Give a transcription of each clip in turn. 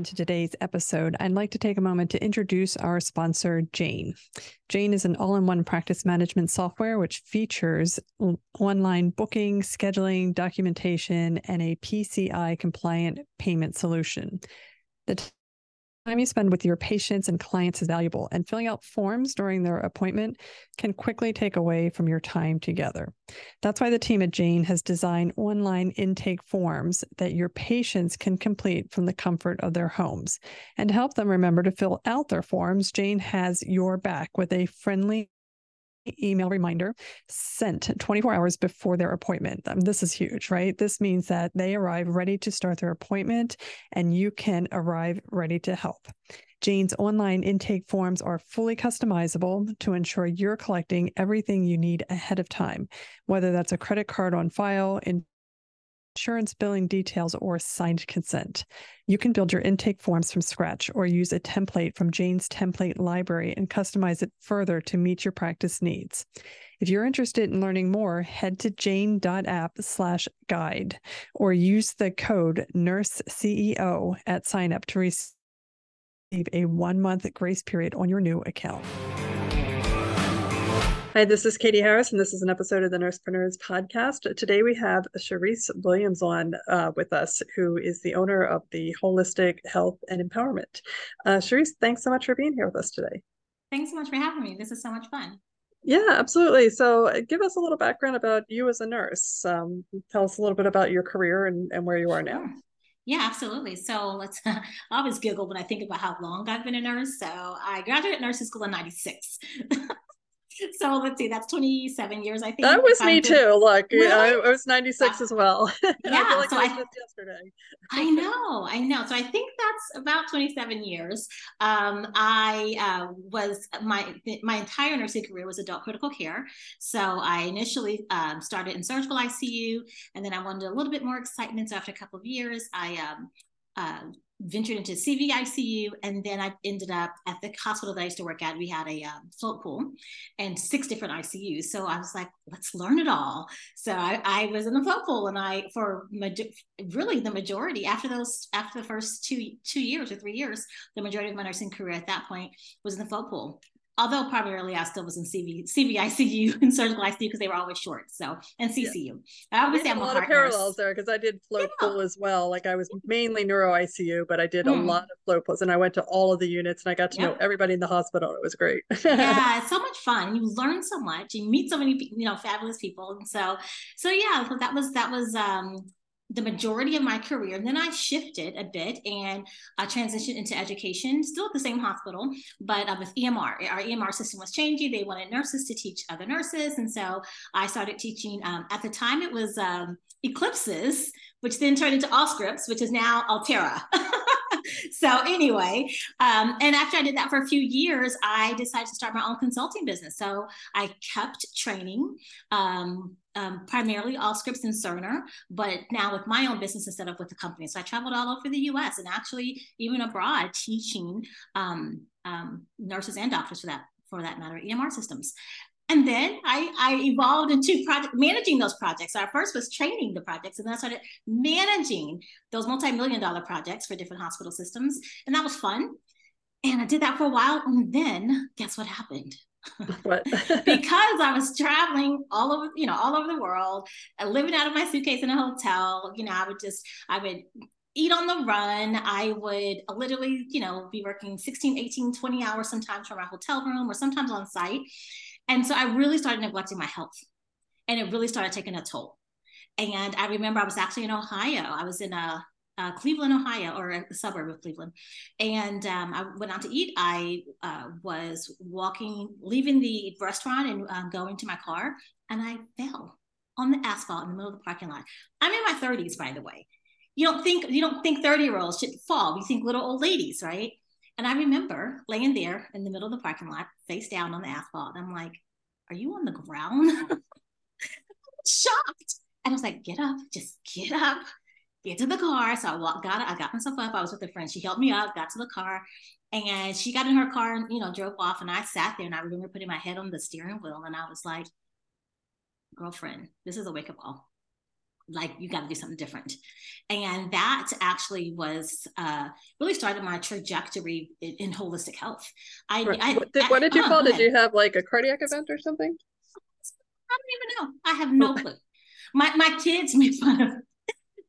Into today's episode, I'd like to take a moment to introduce our sponsor, Jane. Jane is an all in one practice management software which features online booking, scheduling, documentation, and a PCI compliant payment solution. The time you spend with your patients and clients is valuable, and filling out forms during their appointment can quickly take away from your time together. That's why the team at Jane has designed online intake forms that your patients can complete from the comfort of their homes. And to help them remember to fill out their forms, Jane has your back with a friendly email reminder sent 24 hours before their appointment. Um, this is huge, right? This means that they arrive ready to start their appointment and you can arrive ready to help. Jane's online intake forms are fully customizable to ensure you're collecting everything you need ahead of time, whether that's a credit card on file, in insurance billing details, or signed consent. You can build your intake forms from scratch or use a template from Jane's template library and customize it further to meet your practice needs. If you're interested in learning more, head to jane.app slash guide or use the code NURSECEO at signup to receive a one month grace period on your new account. Hi, this is Katie Harris, and this is an episode of the Nursepreneurs podcast. Today we have Charyse Williams on uh, with us, who is the owner of the Holistic Health and Empowerment. Uh, Charyse, thanks so much for being here with us today. Thanks so much for having me. This is so much fun. Yeah, absolutely. So, uh, give us a little background about you as a nurse. Um, tell us a little bit about your career and, and where you are now. Yeah, absolutely. So let's. I always giggle when I think about how long I've been a nurse. So I graduated nursing school in '96. so let's see, that's 27 years, I think. That was me too. Look, really? I, was 96 as well. yeah, I like so I, yesterday. I know, I know. So I think that's about 27 years. Um, I uh, was my my entire nursing career was adult critical care. So I initially um, started in surgical ICU, and then I wanted a little bit more excitement. So after a couple of years, I um, uh, ventured into CVICU, and then I ended up at the hospital that I used to work at. We had a um, float pool and six different ICUs. So I was like, let's learn it all. So I, I was in the float pool, and I for really the majority after those after the first two two years or three years, the majority of my nursing career at that point was in the float pool although primarily I still was in CV, CVICU and surgical ICU because they were always short. So and CCU. Yeah. I always say I'm a, lot of parallels nurse. there because I did float yeah. pool as well. Like I was mainly neuro ICU, but I did mm. a lot of float pools and I went to all of the units and I got to know everybody in the hospital. It was great. yeah, it's so much fun. You learn so much. You meet so many you know fabulous people, and so so yeah. So that was that was um the majority of my career. And then I shifted a bit and I transitioned into education, still at the same hospital, but uh, with EMR. Our EMR system was changing. They wanted nurses to teach other nurses. And so I started teaching, um, at the time it was um, Eclipsys, which then turned into Allscripts, which is now Altera. so anyway, um, and after I did that for a few years, I decided to start my own consulting business. So I kept training. Um, um, primarily Allscripts and Cerner, but now with my own business instead of with the company. So I traveled all over the US and actually even abroad teaching um, um, nurses and doctors for that for that matter, EMR systems. And then I, I evolved into project managing those projects. So our first was training the projects, and then I started managing those multi-million dollar projects for different hospital systems. And that was fun. And I did that for a while. And then guess what happened? What? because I was traveling all over, you know, all over the world, uh, living out of my suitcase in a hotel. You know, I would just, I would eat on the run. I would literally, you know, be working 16, 18, 20 hours sometimes from my hotel room or sometimes on site. And so I really started neglecting my health and it really started taking a toll. And I remember I was actually in Ohio. I was in a uh, Cleveland, Ohio, or a suburb of Cleveland. And um, I went out to eat. I uh, was walking, leaving the restaurant and um, going to my car, and I fell on the asphalt in the middle of the parking lot. I'm in my 30s, by the way. You don't think you don't think 30 year olds should fall. You think little old ladies, right? And I remember laying there in the middle of the parking lot, face down on the asphalt. I'm like, Are you on the ground? shocked. And I was like, Get up, just get up, get to the car. So I walked, got I got myself up. I was with a friend. She helped me up, got to the car, and she got in her car and you know drove off. And I sat there and I remember putting my head on the steering wheel and I was like, girlfriend, this is a wake up call. Like you got to do something different, and that actually was uh, really started my trajectory in, in holistic health. I, right. I, what, did, what did you uh, fall? Did you have like a cardiac event or something? I don't even know. I have no clue. My my kids make fun of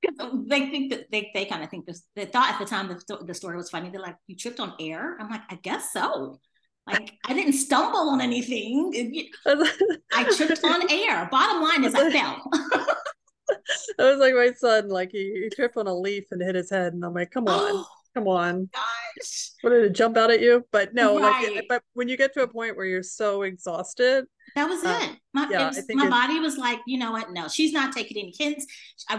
they think that they, they kind of think this they thought at the time the, the story was funny they're like you tripped on air i'm like i guess so like I didn't stumble on anything. I tripped on air. Bottom line is I fell. I was like my son, like he, he, tripped on a leaf and hit his head, and I'm like, come on, oh, come on. Gosh. What did it jump out at you? But no, right. like but when you get to a point where you're so exhausted. That was uh, it. My, yeah, it was, my body was like, you know what? No, she's not taking any kids.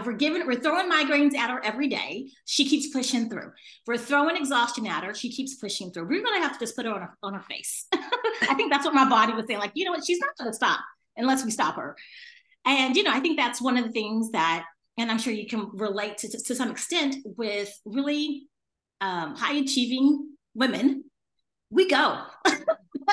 We're giving, we're throwing migraines at her every day. She keeps pushing through. We're throwing exhaustion at her. She keeps pushing through. We're gonna have to just put her on her, on her face. I think that's what my body was saying. Like, you know what? She's not gonna stop unless we stop her. And you know, I think that's one of the things that, and I'm sure you can relate to, to, to some extent with really um, high achieving women. We go.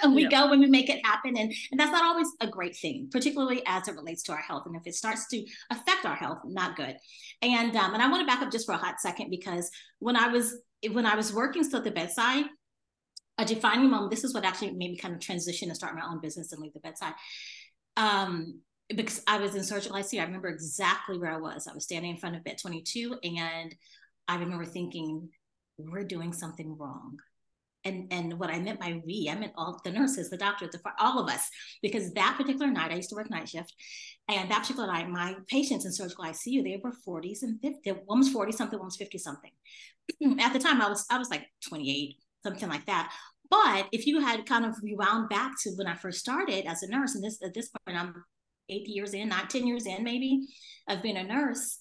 we yeah. go when we make it happen. And, and that's not always a great thing, particularly as it relates to our health. And if it starts to affect our health, not good. And um, and I want to back up just for a hot second because when I was when I was working still at the bedside, a defining moment, this is what actually made me kind of transition and start my own business and leave the bedside. Um, because I was in surgical ICU. I remember exactly where I was. I was standing in front of bed 22, and I remember thinking, we're doing something wrong. And, and what I meant by we, I meant all the nurses, the doctors, the, all of us, because that particular night, I used to work night shift, and that particular night, my patients in surgical ICU, they were 40s and 50, one was 40 something, was 50 something. At the time, I was I was like 28, something like that. But if you had kind of rewound back to when I first started as a nurse, and this at this point I'm eight years in, not 10 years in, maybe, of being a nurse,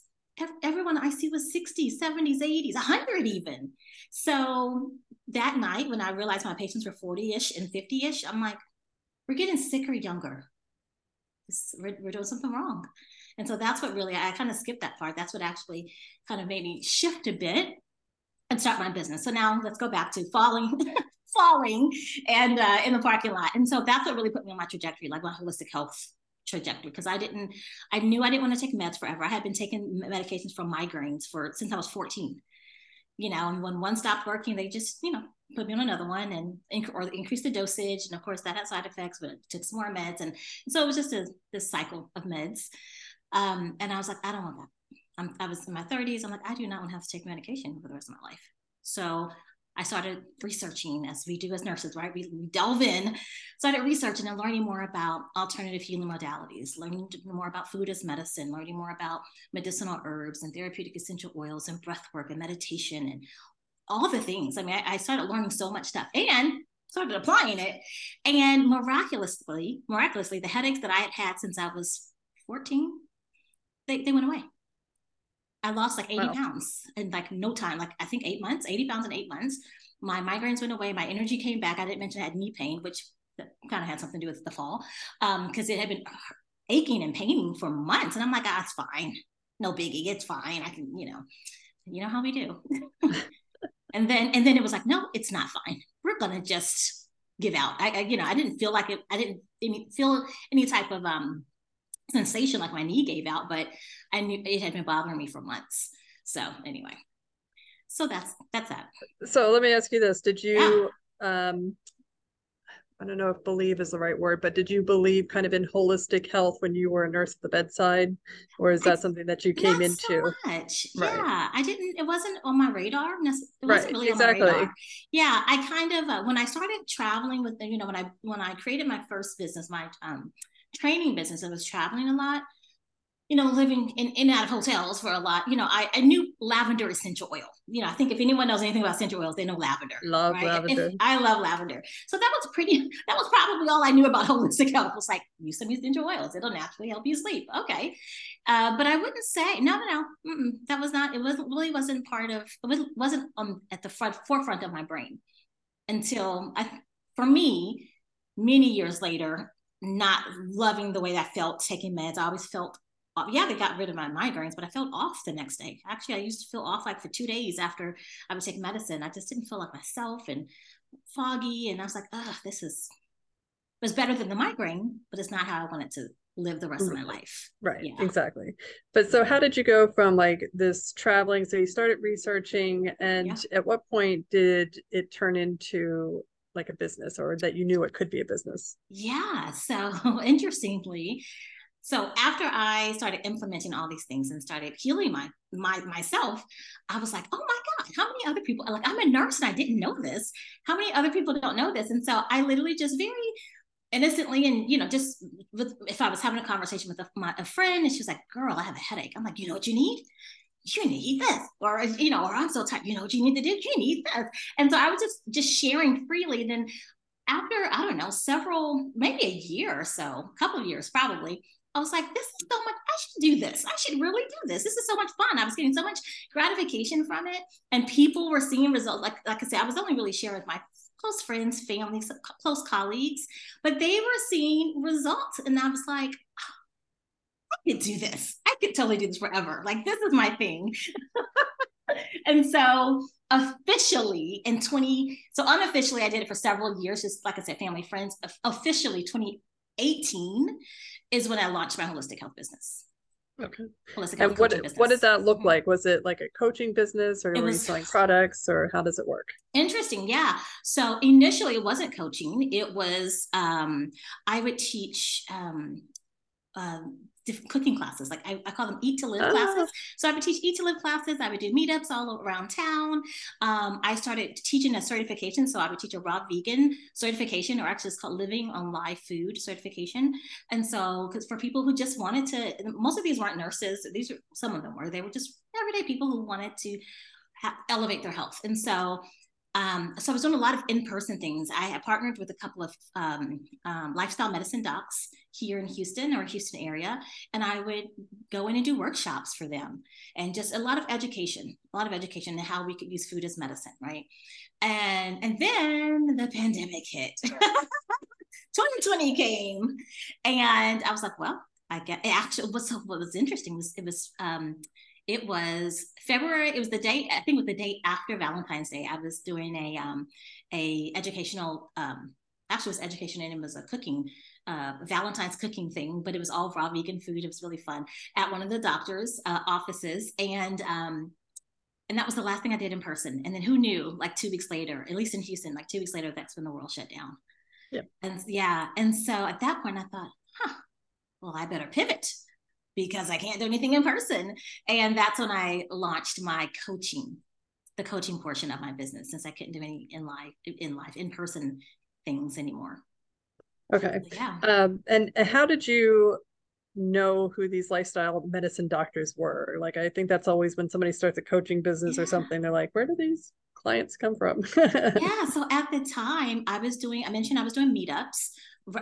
everyone I see was 60s, 70s, 80s, 100 even. So that night, when I realized my patients were 40 ish and 50 ish, I'm like, we're getting sicker younger. We're, doing something wrong. And so that's what really, I kind of skipped that part. That's what actually kind of made me shift a bit and start my business. So now let's go back to falling. falling and uh, in the parking lot and so that's what really put me on my trajectory like my holistic health trajectory because I didn't, I knew I didn't want to take meds forever. I had been taking medications for migraines for since I was 14. You know, and when one stopped working, they just, you know, put me on another one and or increase the dosage. And of course, that had side effects, but took some more meds. And, and so it was just a, this cycle of meds. Um, and I was like, I don't want that. I'm, I was in my 30s. I'm like, I do not want to have to take medication for the rest of my life. So I started researching as we do as nurses, right? We, we delve in, started researching and learning more about alternative healing modalities, learning more about food as medicine, learning more about medicinal herbs and therapeutic essential oils and breath work and meditation and all the things. I mean, I, I started learning so much stuff and started applying it. And miraculously, miraculously, the headaches that I had had since I was 14, they, they went away. I lost like 80 wow. pounds in like no time, like I think eight months, 80 pounds in eight months. My migraines went away. My energy came back. I didn't mention I had knee pain, which kind of had something to do with the fall because um, it had been aching and paining for months. And I'm like, ah, it's fine. No biggie. It's fine. I can, you know, you know how we do. and then, and then it was like, no, it's not fine. We're going to just give out. I, I, you know, I didn't feel like it. I didn't feel any type of, um, sensation like my knee gave out, but I knew it had been bothering me for months. So anyway, so that's that's that. So let me ask you this: Did you yeah. um, I don't know if believe is the right word, but did you believe kind of in holistic health when you were a nurse at the bedside, or is that something that you came into? So much. Right. Yeah, I didn't. It wasn't on my radar. It wasn't right. really exactly. on my radar. Yeah, I kind of uh, when I started traveling with the, you know when I when I created my first business, my um training business, I was traveling a lot you know, living in, in and out of hotels for a lot, you know, I, I knew lavender essential oil. You know, I think if anyone knows anything about essential oils, they know lavender. Love right? lavender. And I love lavender. So that was pretty, that was probably all I knew about holistic health It was like, use some essential oils. It'll naturally help you sleep. Okay. Uh, but I wouldn't say, no, no, no, that was not, it wasn't really wasn't part of, it wasn't um, at the front forefront of my brain until I, for me, many years later, not loving the way that felt taking meds. I always felt uh, yeah, they got rid of my migraines, but I felt off the next day. Actually, I used to feel off like for two days after I would take medicine. I just didn't feel like myself and foggy. And I was like, oh, this is it was better than the migraine, but it's not how I wanted to live the rest of my mm-hmm. life. Right. Yeah. Exactly. But so how did you go from like this traveling? So you started researching and yeah. at what point did it turn into like a business or that you knew it could be a business? Yeah. So interestingly, so after I started implementing all these things and started healing my my myself, I was like, oh my God, how many other people like I'm a nurse and I didn't know this. How many other people don't know this? And so I literally just very innocently and you know just with, if i was having a conversation with a, my, a friend and she was like girl i have a headache i'm like you know what you need you need this or you know or i'm so tired you know what you need to do you need this and so i was just just sharing freely then after i don't know several maybe a year or so a couple of years probably I was like, this is so much, I should do this. I should really do this. This is so much fun. I was getting so much gratification from it. And people were seeing results. Like, like I said, I was only really sharing with my close friends, family, close colleagues, but they were seeing results. And I was like, could do this. I could totally do this forever. Like, this is my thing. and so officially in 20, so unofficially, I did it for several years, just like I said, family, friends. Officially, 2018 is when I launched my holistic health business. Okay. and what what did that look like? Was it like a coaching business or it were was, you selling products or how does it work? Interesting. Yeah. So initially it wasn't coaching. It was um I would teach um um different cooking classes. Like I, I call them eat to live oh. classes. So I would teach eat to live classes. I would do meetups all around town. Um, I started teaching a certification. So I would teach a raw vegan certification, or actually it's called living on live food certification. And so, because for people who just wanted to, most of these weren't nurses. These are some of them were. They were just everyday people who wanted to elevate their health. And so um, so I was doing a lot of in-person things. I had partnered with a couple of um, um, lifestyle medicine docs here in Houston or Houston area, and I would go in and do workshops for them, and just a lot of education, a lot of education and how we could use food as medicine, right? And and then the pandemic hit. 2020 came, and I was like, well, I get it actually was what was interesting was it was um it was February. It was the day I think it was the day after Valentine's Day. I was doing a um, a educational um, actually it was education and it was a cooking uh, Valentine's cooking thing, but it was all raw vegan food. It was really fun at one of the doctor's uh, offices, and um, and that was the last thing I did in person. And then who knew? Like two weeks later, at least in Houston, like two weeks later, that's when the world shut down. Yeah. And yeah, and so at that point, I thought, huh, well, I better pivot because I can't do anything in person. And that's when I launched my coaching, the coaching portion of my business, since I couldn't do any in life, in life, in person things anymore. Okay. Yeah. Um, and how did you know who these lifestyle medicine doctors were? Like, I think that's always when somebody starts a coaching business yeah. or something, they're like, where do these clients come from? yeah. So at the time, I was doing, I mentioned I was doing meetups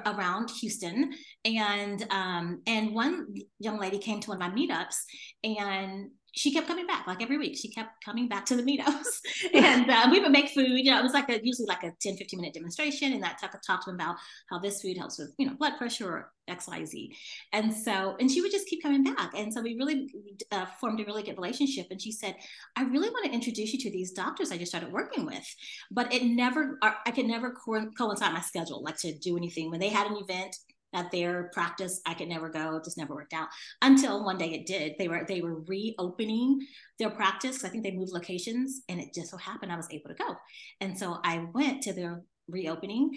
around Houston, and um, and one young lady came to one of my meetups, and she kept coming back like every week she kept coming back to the meetups. And uh, we would make food you know it was like a usually like a 10 15 minute demonstration and that talk, talk to them about how this food helps with you know blood pressure or xyz and so and she would just keep coming back. And so we really uh, formed a really good relationship. And she said i really want to introduce you to these doctors i just started working with. But it never i could never co- coincide my schedule like to do anything. When they had an event at their practice. I could never go. It just never worked out until one day it did. They were they were reopening their practice. I think they moved locations and it just so happened i was able to go. And so i went to their reopening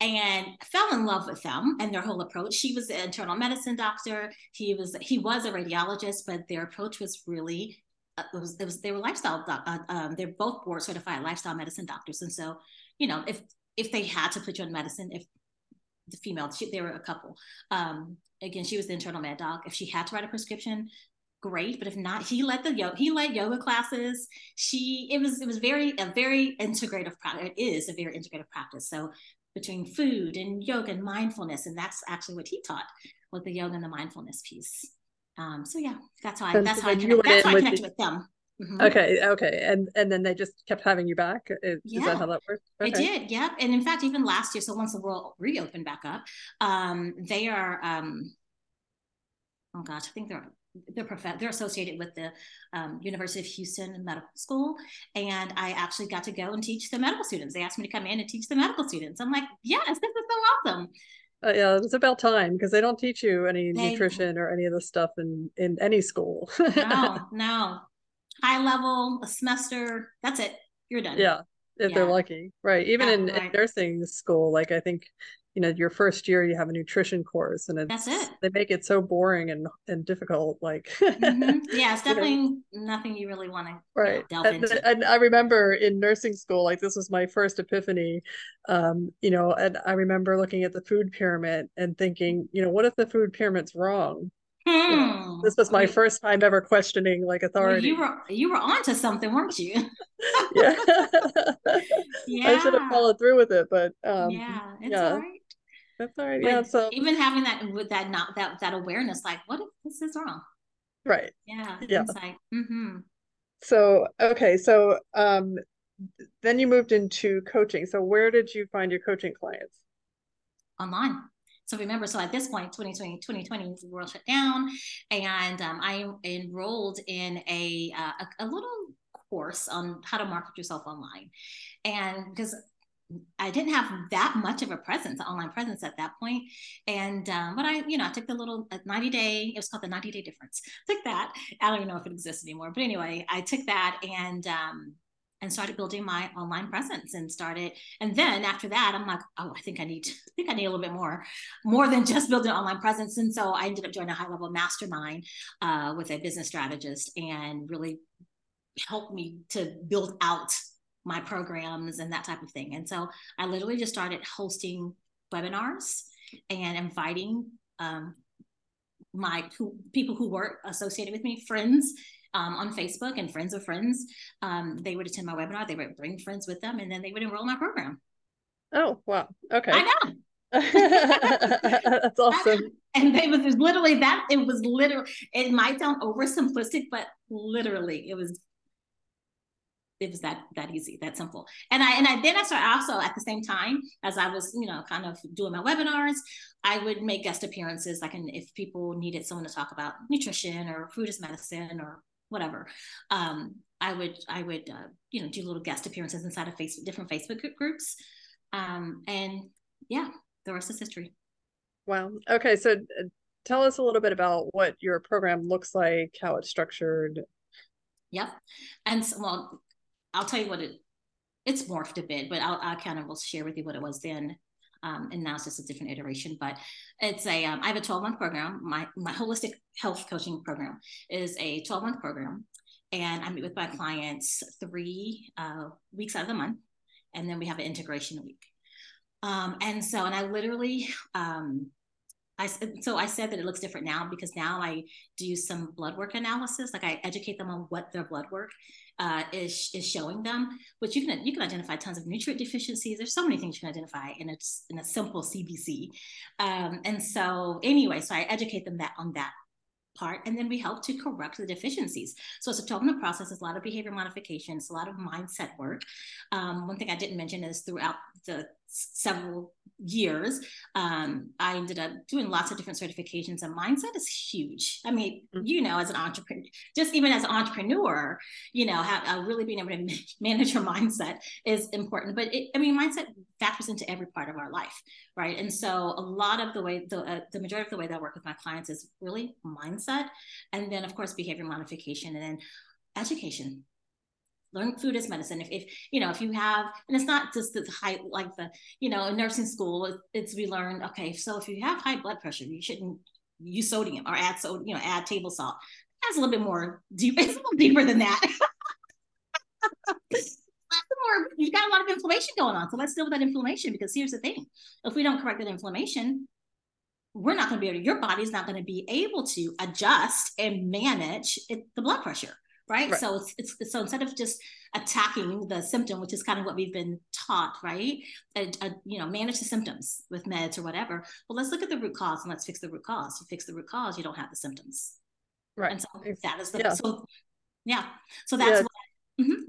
and fell in love with them and their whole approach. She was an internal medicine doctor. He was he was a radiologist but their approach was really uh, it was, it was they were lifestyle uh, um, they're both board certified lifestyle medicine doctors. And so you know if if they had to put you on medicine if the female, she, there were a couple. Um, again, she was the internal med doc. If she had to write a prescription, great. But if not, he led the yoga, he led yoga classes. She, it was, it was very, a very integrative practice. It is a very integrative practice. So between food and yoga and mindfulness, and that's actually what he taught with the yoga and the mindfulness piece. Um, so yeah, that's how I, that's how I, connect, that's how I connected with them Mm-hmm. Okay, okay, and and then they just kept having you back. Is, yeah. is that how that worked? Okay. I did. Yep. And in fact, even last year, so once the world reopened back up, um, they are. Um, oh gosh, I think they're they're prof- they're associated with the um, University of Houston Medical School, and I actually got to go and teach the medical students. They asked me to come in and teach the medical students. I'm like, yes, this is so awesome. Uh, yeah, it's about time because they don't teach you any they, nutrition or any of this stuff in in any school. no, no, high level a semester. That's it. You're done. Yeah, if yeah. they're lucky, right? Even yeah, in, right. in nursing school, like I think you know your first year you have a nutrition course and it's that's it they make it so boring and and difficult like mm-hmm. yeah it's definitely you know? nothing you really want to right delve and, into. and i remember in nursing school like this was my first epiphany um you know and i remember looking at the food pyramid and thinking you know what if the food pyramid's wrong Hmm. You know, this was my first time ever questioning like authority. Well, you were you were onto something, weren't you? yeah. yeah. I should have followed through with it, but um, yeah, it's yeah. all right. That's all right. But yeah. So even having that with that not that that awareness, like, what if this is wrong? Right. Yeah. Yeah. Like, mm-hmm. So okay, so um, then you moved into coaching. So where did you find your coaching clients? Online. So remember, so at this point, 2020, 2020, the world shut down, and um, I enrolled in a, uh, a, a little course on how to market yourself online, and because I didn't have that much of a presence, online presence at that point. And um, but I, you know, I took the little 90 day, it was called the 90 day difference. Took that. I don't even know if it exists anymore. But anyway, I took that and um and started building my online presence and started and then after that i'm like oh i think i need i think i need a little bit more more than just building an online presence and so i ended up joining a high level mastermind uh, with a business strategist and really helped me to build out my programs and that type of thing. And so I literally just started hosting webinars and inviting um, my who, people who were associated with me, friends um, on Facebook and friends of friends. Um, they would attend my webinar. They would bring friends with them, and then they would enroll in my program. Oh wow! Okay, I know. That's awesome. And it was literally that. It was literally. It might sound oversimplistic, but literally, it was it was that that easy, that simple. And I and I then I started also at the same time as I was, you know, kind of doing my webinars, I would make guest appearances, like and if people needed someone to talk about nutrition or food as medicine or whatever. Um, I would I would uh, you know do little guest appearances inside of Facebook, different Facebook groups, um, and yeah, the rest is history. Wow. Okay, so uh, tell us a little bit about what your program looks like, how it's structured. Yep. And so, well, I'll tell you what it it's morphed a bit, but I'll, I kind of will share with you what it was then. Um, and now it's just a different iteration, but it's a um, I have a 12 month program. My my holistic health coaching program is a 12 month program, and I meet with my clients three uh, weeks out of the month, and then we have an integration week. Um, and so, and I literally um, I, so I said that it looks different now because now I do some blood work analysis. Like I educate them on what their blood work uh, is is showing them. Which you can you can identify tons of nutrient deficiencies. There's so many things you can identify in a in a simple CBC. Um, and so anyway, so I educate them that on that part and then we help to correct the deficiencies so it's a 12 month process it's a lot of behavior modification it's a lot of mindset work um, one thing i didn't mention is throughout the several years, um, I ended up doing lots of different certifications, and mindset is huge. I mean, mm-hmm. you know, as an entrepreneur, just even as an entrepreneur, you know, have, uh, really being able to manage your mindset is important. But it, I mean, mindset factors into every part of our life, right? And so, a lot of the way, the uh, the majority of the way that I work with my clients is really mindset, and then of course behavior modification, and then education learn food as medicine. If, if you know, if you have, and it's not just the high, like the, you know, in nursing school, it's we learn, okay, so if you have high blood pressure, you shouldn't use sodium or add so, you know, add table salt. That's a little bit more deep. It's a little deeper than that. more, you've got a lot of inflammation going on. So let's deal with that inflammation because here's the thing. If we don't correct that inflammation, we're not going to be able to, your body's not going to be able to adjust and manage it, the blood pressure right? right. So it's, it's so instead of just attacking the symptom, which is kind of what we've been taught, right? A, a, you know, manage the symptoms with meds or whatever. Well, let's look at the root cause and let's fix the root cause. You fix the root cause, you don't have the symptoms. Right. And so that is the yeah. so yeah so that's yeah. what mm-hmm.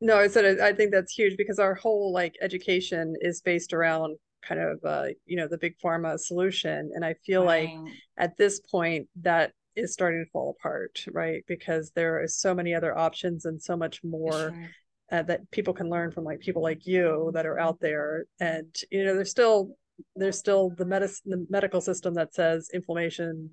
no i said i think that's huge because our whole like education is based around kind of uh, you know the big pharma solution and i feel right. like at this point that is starting to fall apart right because there are so many other options and so much more sure. uh, that people can learn from like people like you that are out there and you know there's still there's still the medicine the medical system that says inflammation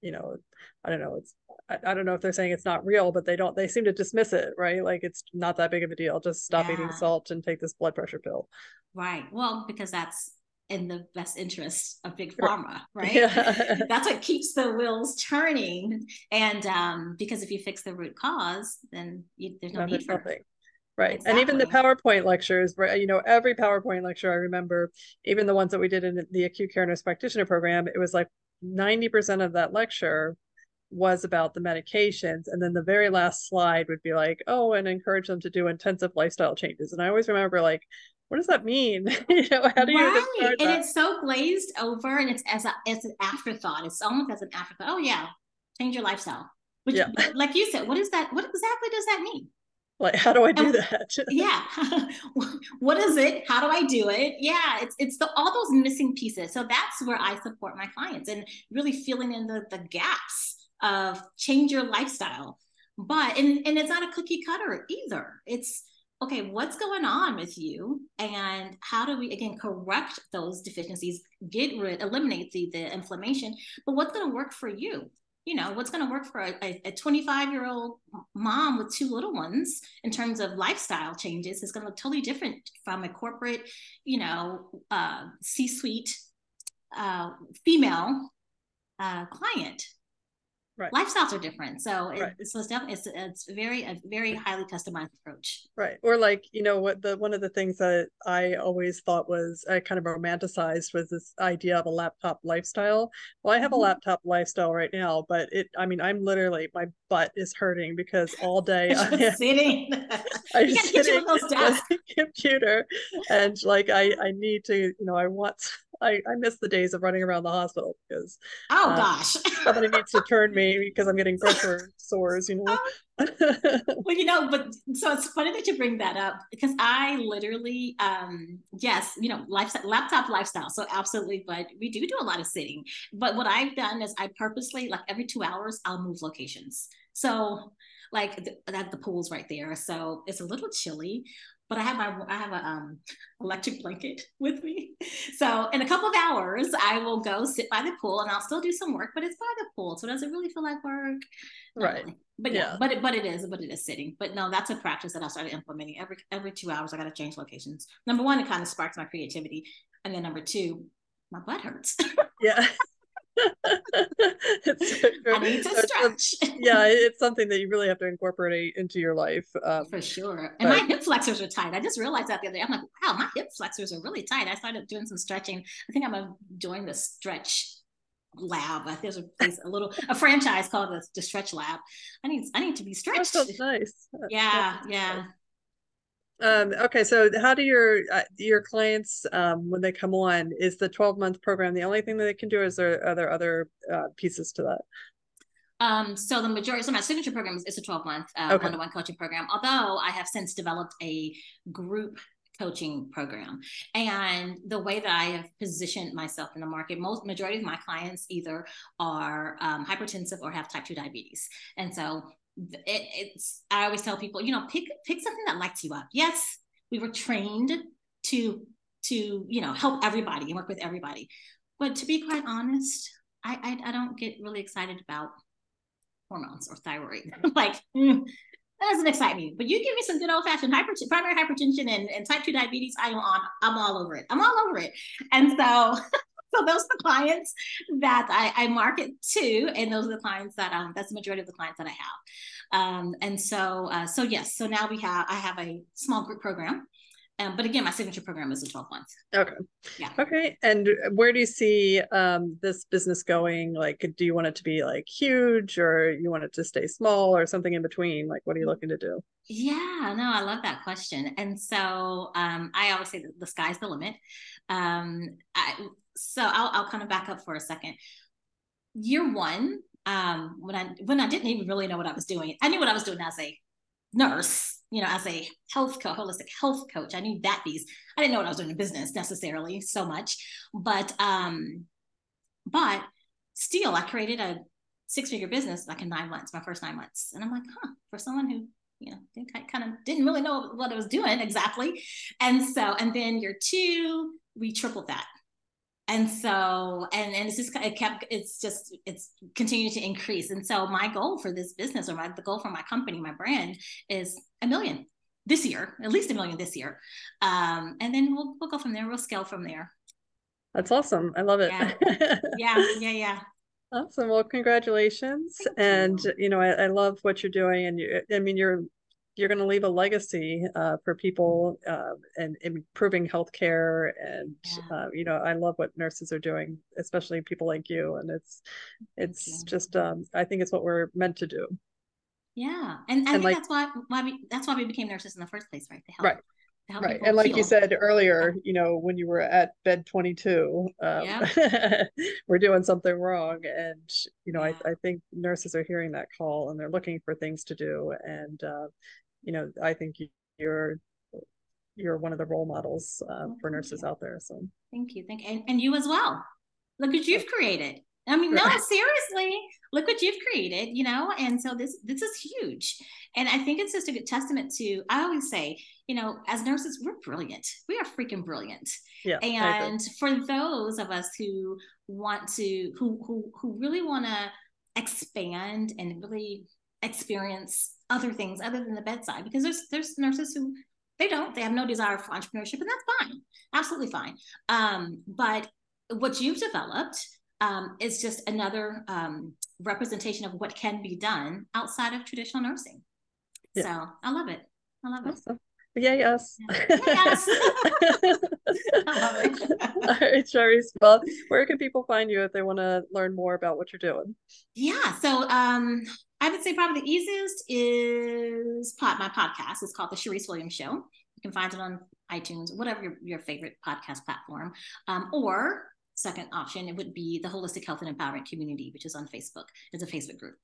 you know i don't know it's I, I, don't know if they're saying it's not real but they don't they seem to dismiss it right like it's not that big of a deal just stop yeah. eating salt and take this blood pressure pill Right. Well, because that's in the best interest of big pharma, right? Yeah. that's what keeps the wheels turning. And um, because if you fix the root cause, then you, there's no, no need for nothing. Right. Exactly. And even the PowerPoint lectures, right? You know, every PowerPoint lecture I remember, even the ones that we did in the acute care nurse practitioner program, it was like 90% of that lecture was about the medications. And then the very last slide would be like, oh, and encourage them to do intensive lifestyle changes. And I always remember like what does that mean? you know, how do right. and that? it's so glazed over and it's as a it's an afterthought. It's almost as an afterthought. Oh yeah, change your lifestyle. Which yeah. like you said, what is that? What exactly does that mean? Like how do I do and, that? yeah. what is it? How do I do it? Yeah, it's it's the all those missing pieces. So that's where I support my clients and really filling in the, the gaps of change your lifestyle. But and, and it's not a cookie cutter either. It's okay, what's going on with you? And how do we, again, correct those deficiencies, get rid, eliminate the, the inflammation? But what's going to work for you? You know, what's going to work for a 25 year old mom with two little ones in terms of lifestyle changes is going to look totally different from a corporate, you know, uh, C suite uh, female uh, client right. lifestyles are different. So, right. it's, so it's definitely it's, it's very a very highly customized approach. Right. Or like you know what the one of the things that I always thought was I kind of romanticized was this idea of a laptop lifestyle. Well, I have mm-hmm. a laptop lifestyle right now, but it I mean I'm literally my butt is hurting because all day I am sitting. I'm sitting on the computer, and like I I need to you know I want I, I miss the days of running around the hospital because oh uh, gosh somebody needs to turn me because I'm getting pressure sores, you know. well, you know, but so it's funny that you bring that up because I literally, um, yes, you know, lifestyle, laptop lifestyle. So absolutely, but we do do a lot of sitting. But what I've done is I purposely, like every two hours, I'll move locations. So like that the pool's right there so it's a little chilly but I have my I have a um, electric blanket with me. So in a couple of hours, I will go sit by the pool, and I'll still do some work, but it's by the pool, so does it really feel like work? right. But yeah, but it, but it is, but it is sitting. But no, that's a practice that I started implementing every every two hours. I got to change locations. Number one, it kind of sparks my creativity, and then number two, my butt hurts. yeah. I need to stretch. yeah, it's something that you really have to incorporate into your life. Um, For sure. And but, my hip flexors are tight. I just realized that the other day. I'm like, wow, my hip flexors are really tight. I started doing some stretching. I think I'm gonna join the stretch lab. There's a place, a little a franchise called the, the Stretch Lab. I need I need to be stretched. That nice. Yeah, yeah. Nice. Um, okay, so how do your uh, your clients um, when they come on is the twelve month program the only thing that they can do? Is there are there other uh, pieces to that? Um, so the majority, so my signature program is, is a twelve month uh, one to one coaching program. Although I have since developed a group coaching program and the way that i have positioned myself in the market most majority of my clients either are um, hypertensive or have type 2 diabetes and so it, it's i always tell people you know pick pick something that lights you up. Yes we were trained to to you know help everybody and work with everybody. But to be quite honest i i, I don't get really excited about hormones or thyroid. Like mm, that doesn't excite me. But you give me some good old-fashioned hypertension primary hypertension and, and type 2 diabetes i'm on i'm all over it. I'm all over it. And so so those are the clients that I, I, market to, and those are the clients that um, that's the majority of the clients that I have. Um, and so, uh, so yes, so now we have I have a small group program. Um, but again, my signature program is in 12 months. Okay. Yeah. Okay. And where do you see um, this business going? Like, do you want it to be like huge or you want it to stay small or something in between? Like, what are you looking to do? Yeah, no, I love that question. And so um, I always say that the sky's the limit. Um, I, so I'll, I'll kind of back up for a second. Year one, um, when I when I didn't even really know what I was doing. I knew what I was doing as a nurse, you know, as a health coach, holistic health coach. I knew that piece. I didn't know what I was doing in business necessarily so much, but um, but still, I created a six figure business like in nine months, my first nine months, and I'm like, huh, for someone who you know, I kind of didn't really know what I was doing exactly. And so, and then year two, we tripled that and so and and it's just it kept it's just it's continued to increase. And so my goal for this business or my the goal for my company my brand is a million this year at least a million this year. Um and then we'll we'll go from there. We'll scale from there. That's awesome. I love it. Yeah. Yeah. Yeah, yeah. awesome. Well congratulations. Thank and you. you know I, I love what you're doing and you i mean you're you're going to leave a legacy uh, for people uh, and improving healthcare and yeah. uh, you know i love what nurses are doing especially people like you and it's it's just um, i think it's what we're meant to do yeah and, I think like, that's why why we that's why we became nurses in the first place right to help right right and like heal. you said earlier you know when you were at bed 22 um, yeah. we're doing something wrong and you know yeah. I, I think nurses are hearing that call and they're looking for things to do and uh, you know, I think you're you're one of the role models uh, oh, for nurses you. out there. So thank you, thank you, and, and you as well. Look what you've created. I mean, no, seriously, look what you've created, you know? And so this this is huge. And I think it's just a good testament to I always say, you know, as nurses, we're brilliant. We are freaking brilliant. Yeah. And for those of us who want to who who who really want to expand and really experience other things other than the bedside because there's there's nurses who they don't they have no desire for entrepreneurship and that's fine absolutely fine um, but what you've developed um, is just another um, representation of what can be done outside of traditional nursing yeah. so i love it i love awesome. it yeah, yes. yes. All right, Charyse. Well, where can people find you if they want to learn more about what you're doing? Yeah. So um, I would say probably the easiest is pod, my podcast. It's called The Charyse Williams Show. You can find it on iTunes, whatever your, your favorite podcast platform. Um, or second option, it would be the Holistic Health and Empowerment Community, which is on Facebook. It's a Facebook group.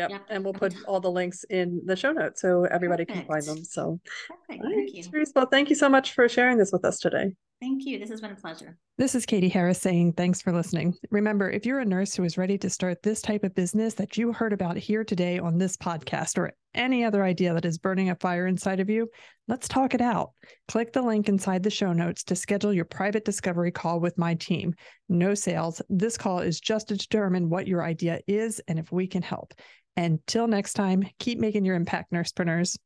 Yep. yep. And we'll put all the links in the show notes so everybody Perfect. can find them. So, Perfect. Thank you. Charyse, well, thank you so much for sharing this with us today. Thank you. This has been a pleasure. This is Katie Harris saying thanks for listening. Remember, if you're a nurse who is ready to start this type of business that you heard about here today on this podcast or any other idea that is burning a fire inside of you, let's talk it out. Click the link inside the show notes to schedule your private discovery call with my team. No sales. This call is just to determine what your idea is and if we can help. Until next time, keep making your impact, nursepreneurs.